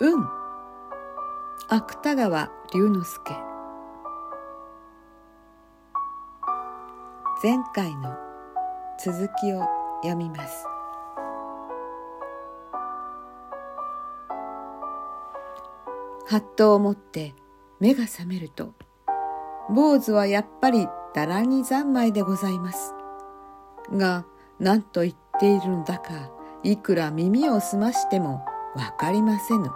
うん芥川龍之介。前回の続きを読みます。ハットを持って目が覚めると坊主はやっぱりだらに三昧でございます。が何と言っているのだかいくら耳を澄ましてもわかりませぬ。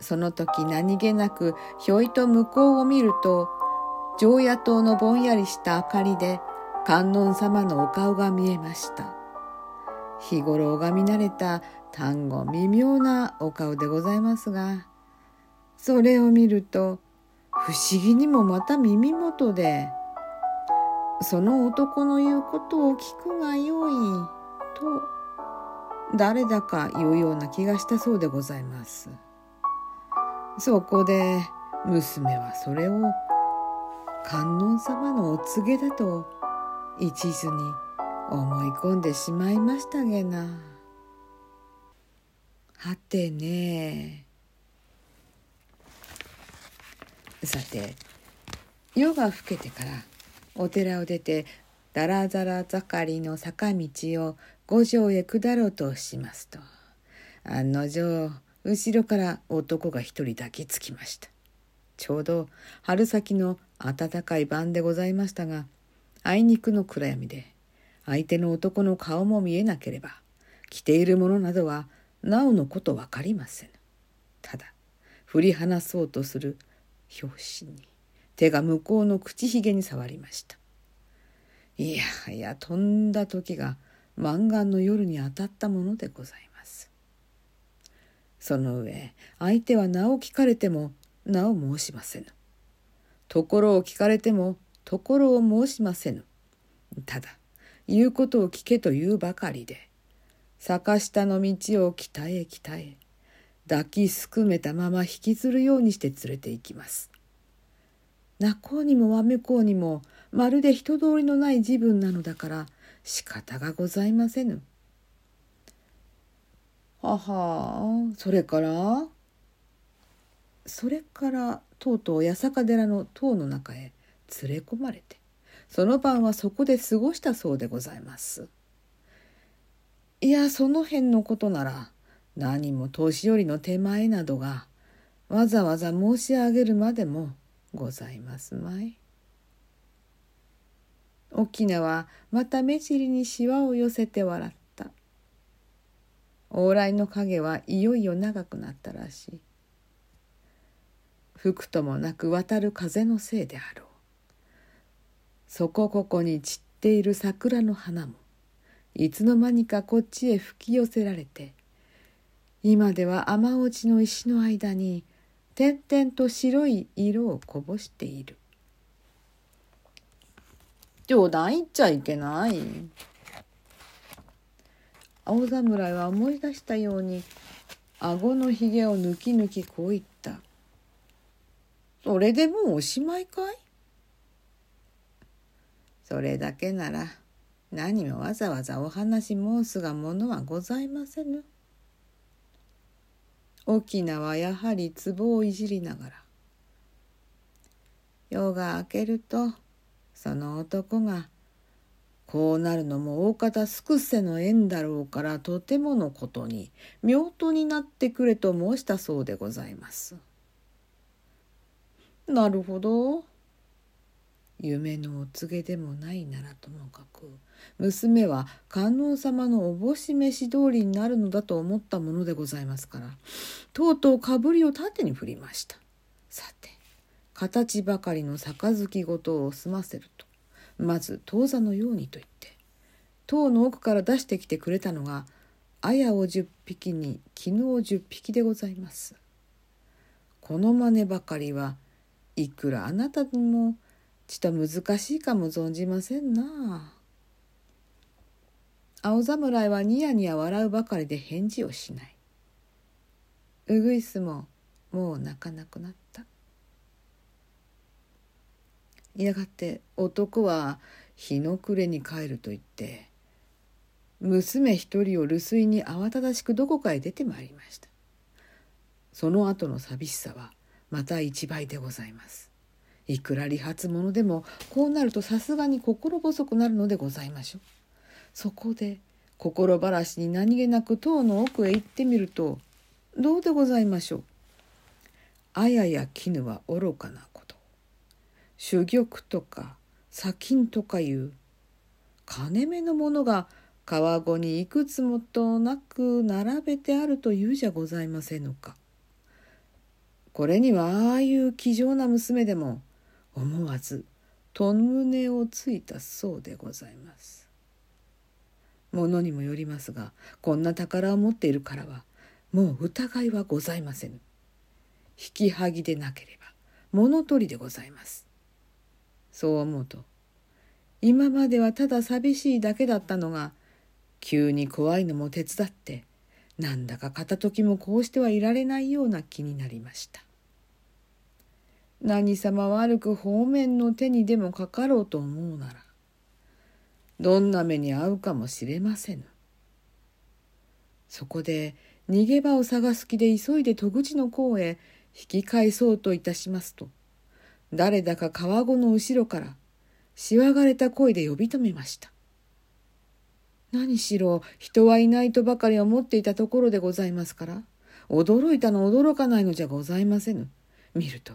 その時何気なくひょいと向こうを見ると常夜灯のぼんやりした明かりで観音様のお顔が見えました日頃拝み慣れた単語微妙なお顔でございますがそれを見ると不思議にもまた耳元でその男の言うことを聞くがよいと誰だか言うような気がしたそうでございます。そこで娘はそれを観音様のお告げだと一途に思い込んでしまいましたげな。はてねさて夜が更けてからお寺を出てだらだら盛りの坂道を五条へ下ろうとしますと案の定後ろから男が一人抱きつきました。ちょうど春先の暖かい晩でございましたがあいにくの暗闇で相手の男の顔も見えなければ着ているものなどはなおのこと分かりません。ただ振り離そうとする拍子に手が向こうの口ひげに触りました。いやいや飛んだ時が満願の夜に当たったものでございます。その上相手は名を聞かれても名を申しませぬところを聞かれてもところを申しませぬただ言うことを聞けというばかりで坂下の道を北へ北へ抱きすくめたまま引きずるようにして連れて行きます。泣こうにもわめこうにもまるで人通りのない自分なのだから仕方がございませぬ。ははそれから？それからとうとう八坂寺の塔の中へ連れ込まれてその晩はそこで過ごしたそうでございます。いやその辺のことなら何も年寄りの手前などがわざわざ申し上げるまでもございますまい。沖縄また目尻にしわを寄せて笑った。往来の影はいよいよ長くなったらしい。吹くともなく渡る風のせいであろう。そこここに散っている桜の花もいつの間にかこっちへ吹き寄せられて今では雨落ちの石の間に点々と白い色をこぼしている冗談言っちゃいけない青侍は思い出したように顎のひげを抜き抜きこう言った「それでもうおしまいかい?」それだけなら何もわざわざお話申すがものはございませぬ。沖縄はやはり壺をいじりながら夜が明けるとその男がこうなるのも大方すくせの縁だろうからとてものことに夫婦になってくれと申したそうでございます。なるほど。夢のお告げでもないならともかく娘は観音様のおぼし飯通りになるのだと思ったものでございますからとうとうかぶりを縦に振りましたさて形ばかりの杯ごとを済ませるとまず当座のようにと言って塔の奥から出してきてくれたのが綾を10匹に絹を10匹でございますこの真似ばかりはいくらあなたにもちと難しいかも存じませんな。青侍はニヤニヤ笑うばかりで返事をしない。うぐいすももう泣かなくなった。やがて男は日の暮れに帰ると言って娘一人を留守居に慌ただしくどこかへ出てまいりました。その後の寂しさはまた一倍でございます。いくら理髪者でもこうなるとさすがに心細くなるのでございましょう。そこで心晴らしに何気なく塔の奥へ行ってみるとどうでございましょう。あやや絹は愚かなこと。珠玉とか砂金とかいう金目のものが川子にいくつもとなく並べてあるというじゃございませぬか。これにはああいう気丈な娘でも思わずと胸をついたそうでございます。ものにもよりますがこんな宝を持っているからはもう疑いはございませぬ。引きはぎでなければ物取りでございます。そう思うと今まではただ寂しいだけだったのが急に怖いのも手伝ってなんだか片時もこうしてはいられないような気になりました。何様悪く方面の手にでもかかろうと思うならどんな目に遭うかもしれませぬ。そこで逃げ場を探す気で急いで戸口の方へ引き返そうといたしますと誰だか川子の後ろからしわがれた声で呼び止めました。何しろ人はいないとばかり思っていたところでございますから驚いたの驚かないのじゃございませぬ。見ると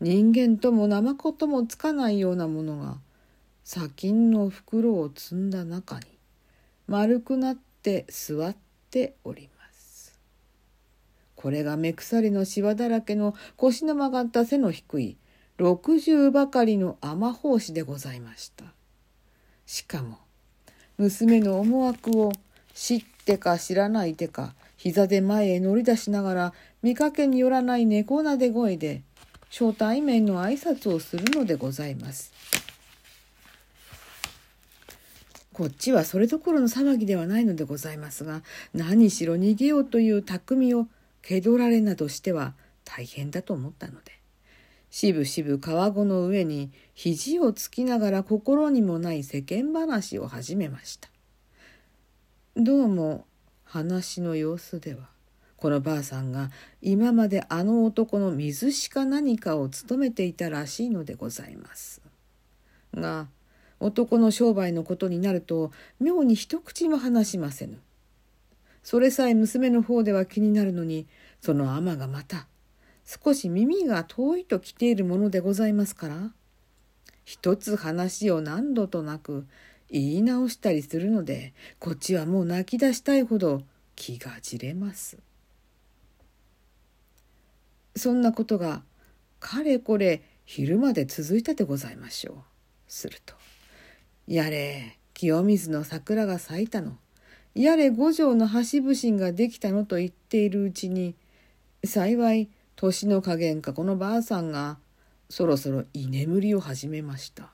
人間とも怠ともつかないようなものが砂金の袋を積んだ中に丸くなって座っております。これが目鎖のしわだらけの腰の曲がった背の低い六十ばかりの雨法師でございました。しかも娘の思惑を知ってか知らないてか膝で前へ乗り出しながら見かけによらない猫なで声で初対面の挨拶をするのでございます。こっちはそれどころの騒ぎではないのでございますが何しろ逃げようという匠を蹴取られなどしては大変だと思ったのでしぶしぶ川子の上に肘をつきながら心にもない世間話を始めました。どうも話の様子ではこのばあさんが今まであの男の水しか何かを務めていたらしいのでございます。が男の商売のことになると妙に一口も話しませぬ。それさえ娘の方では気になるのにその尼がまた少し耳が遠いと来ているものでございますから一つ話を何度となく言い直したりするのでこっちはもう泣き出したいほど気がじれます。そんなことがかれこれ昼まで続いたでございましょう。すると「やれ清水の桜が咲いたの」「やれ五条の橋部神ができたの」と言っているうちに幸い年の加減かこのばあさんがそろそろ居眠りを始めました。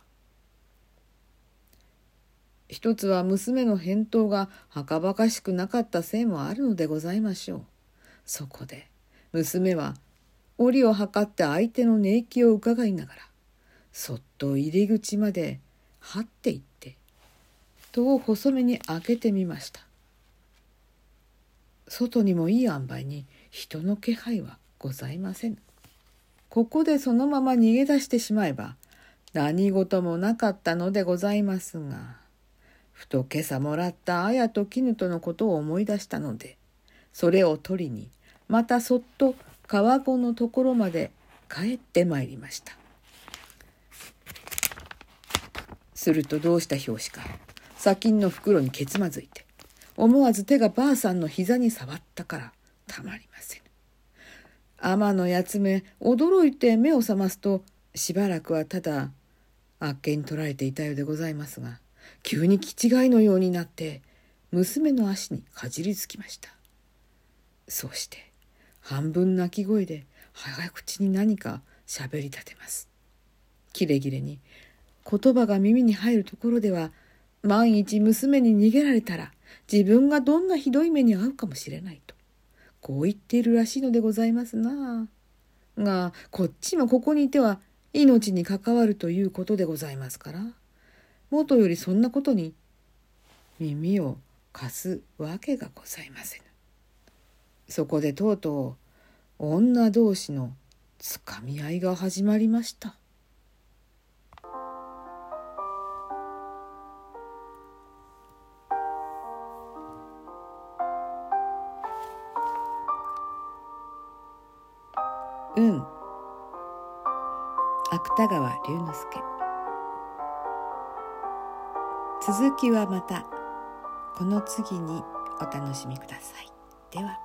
一つは娘の返答がはかばかしくなかったせいもあるのでございましょう。そこで娘は折を測って相手の寝息を伺いながらそっと入り口まで張っていって戸を細めに開けてみました外にもいい塩梅に人の気配はございません。ここでそのまま逃げ出してしまえば何事もなかったのでございますがふと今朝もらった綾と絹とのことを思い出したのでそれを取りにまたそっと川子のところまで帰ってまいりました。するとどうした拍子か砂金の袋にけつまずいて思わず手がばあさんの膝に触ったからたまりません。天のやつめ驚いて目を覚ますとしばらくはただあっけに取られていたようでございますが急に気違いのようになって娘の足にかじりつきましたそうして半分泣き声で早口に何か喋り立てます。キレキレに言葉が耳に入るところでは万一娘に逃げられたら自分がどんなひどい目に遭うかもしれないこう言ってるらしいのでございますな。がこっちもここにいては命に関わるということでございますからもとよりそんなことに耳を貸すわけがございません。そこでとうとう女同士のつかみ合いが始まりました芥川龍之介。続きはまたこの次にお楽しみください。では。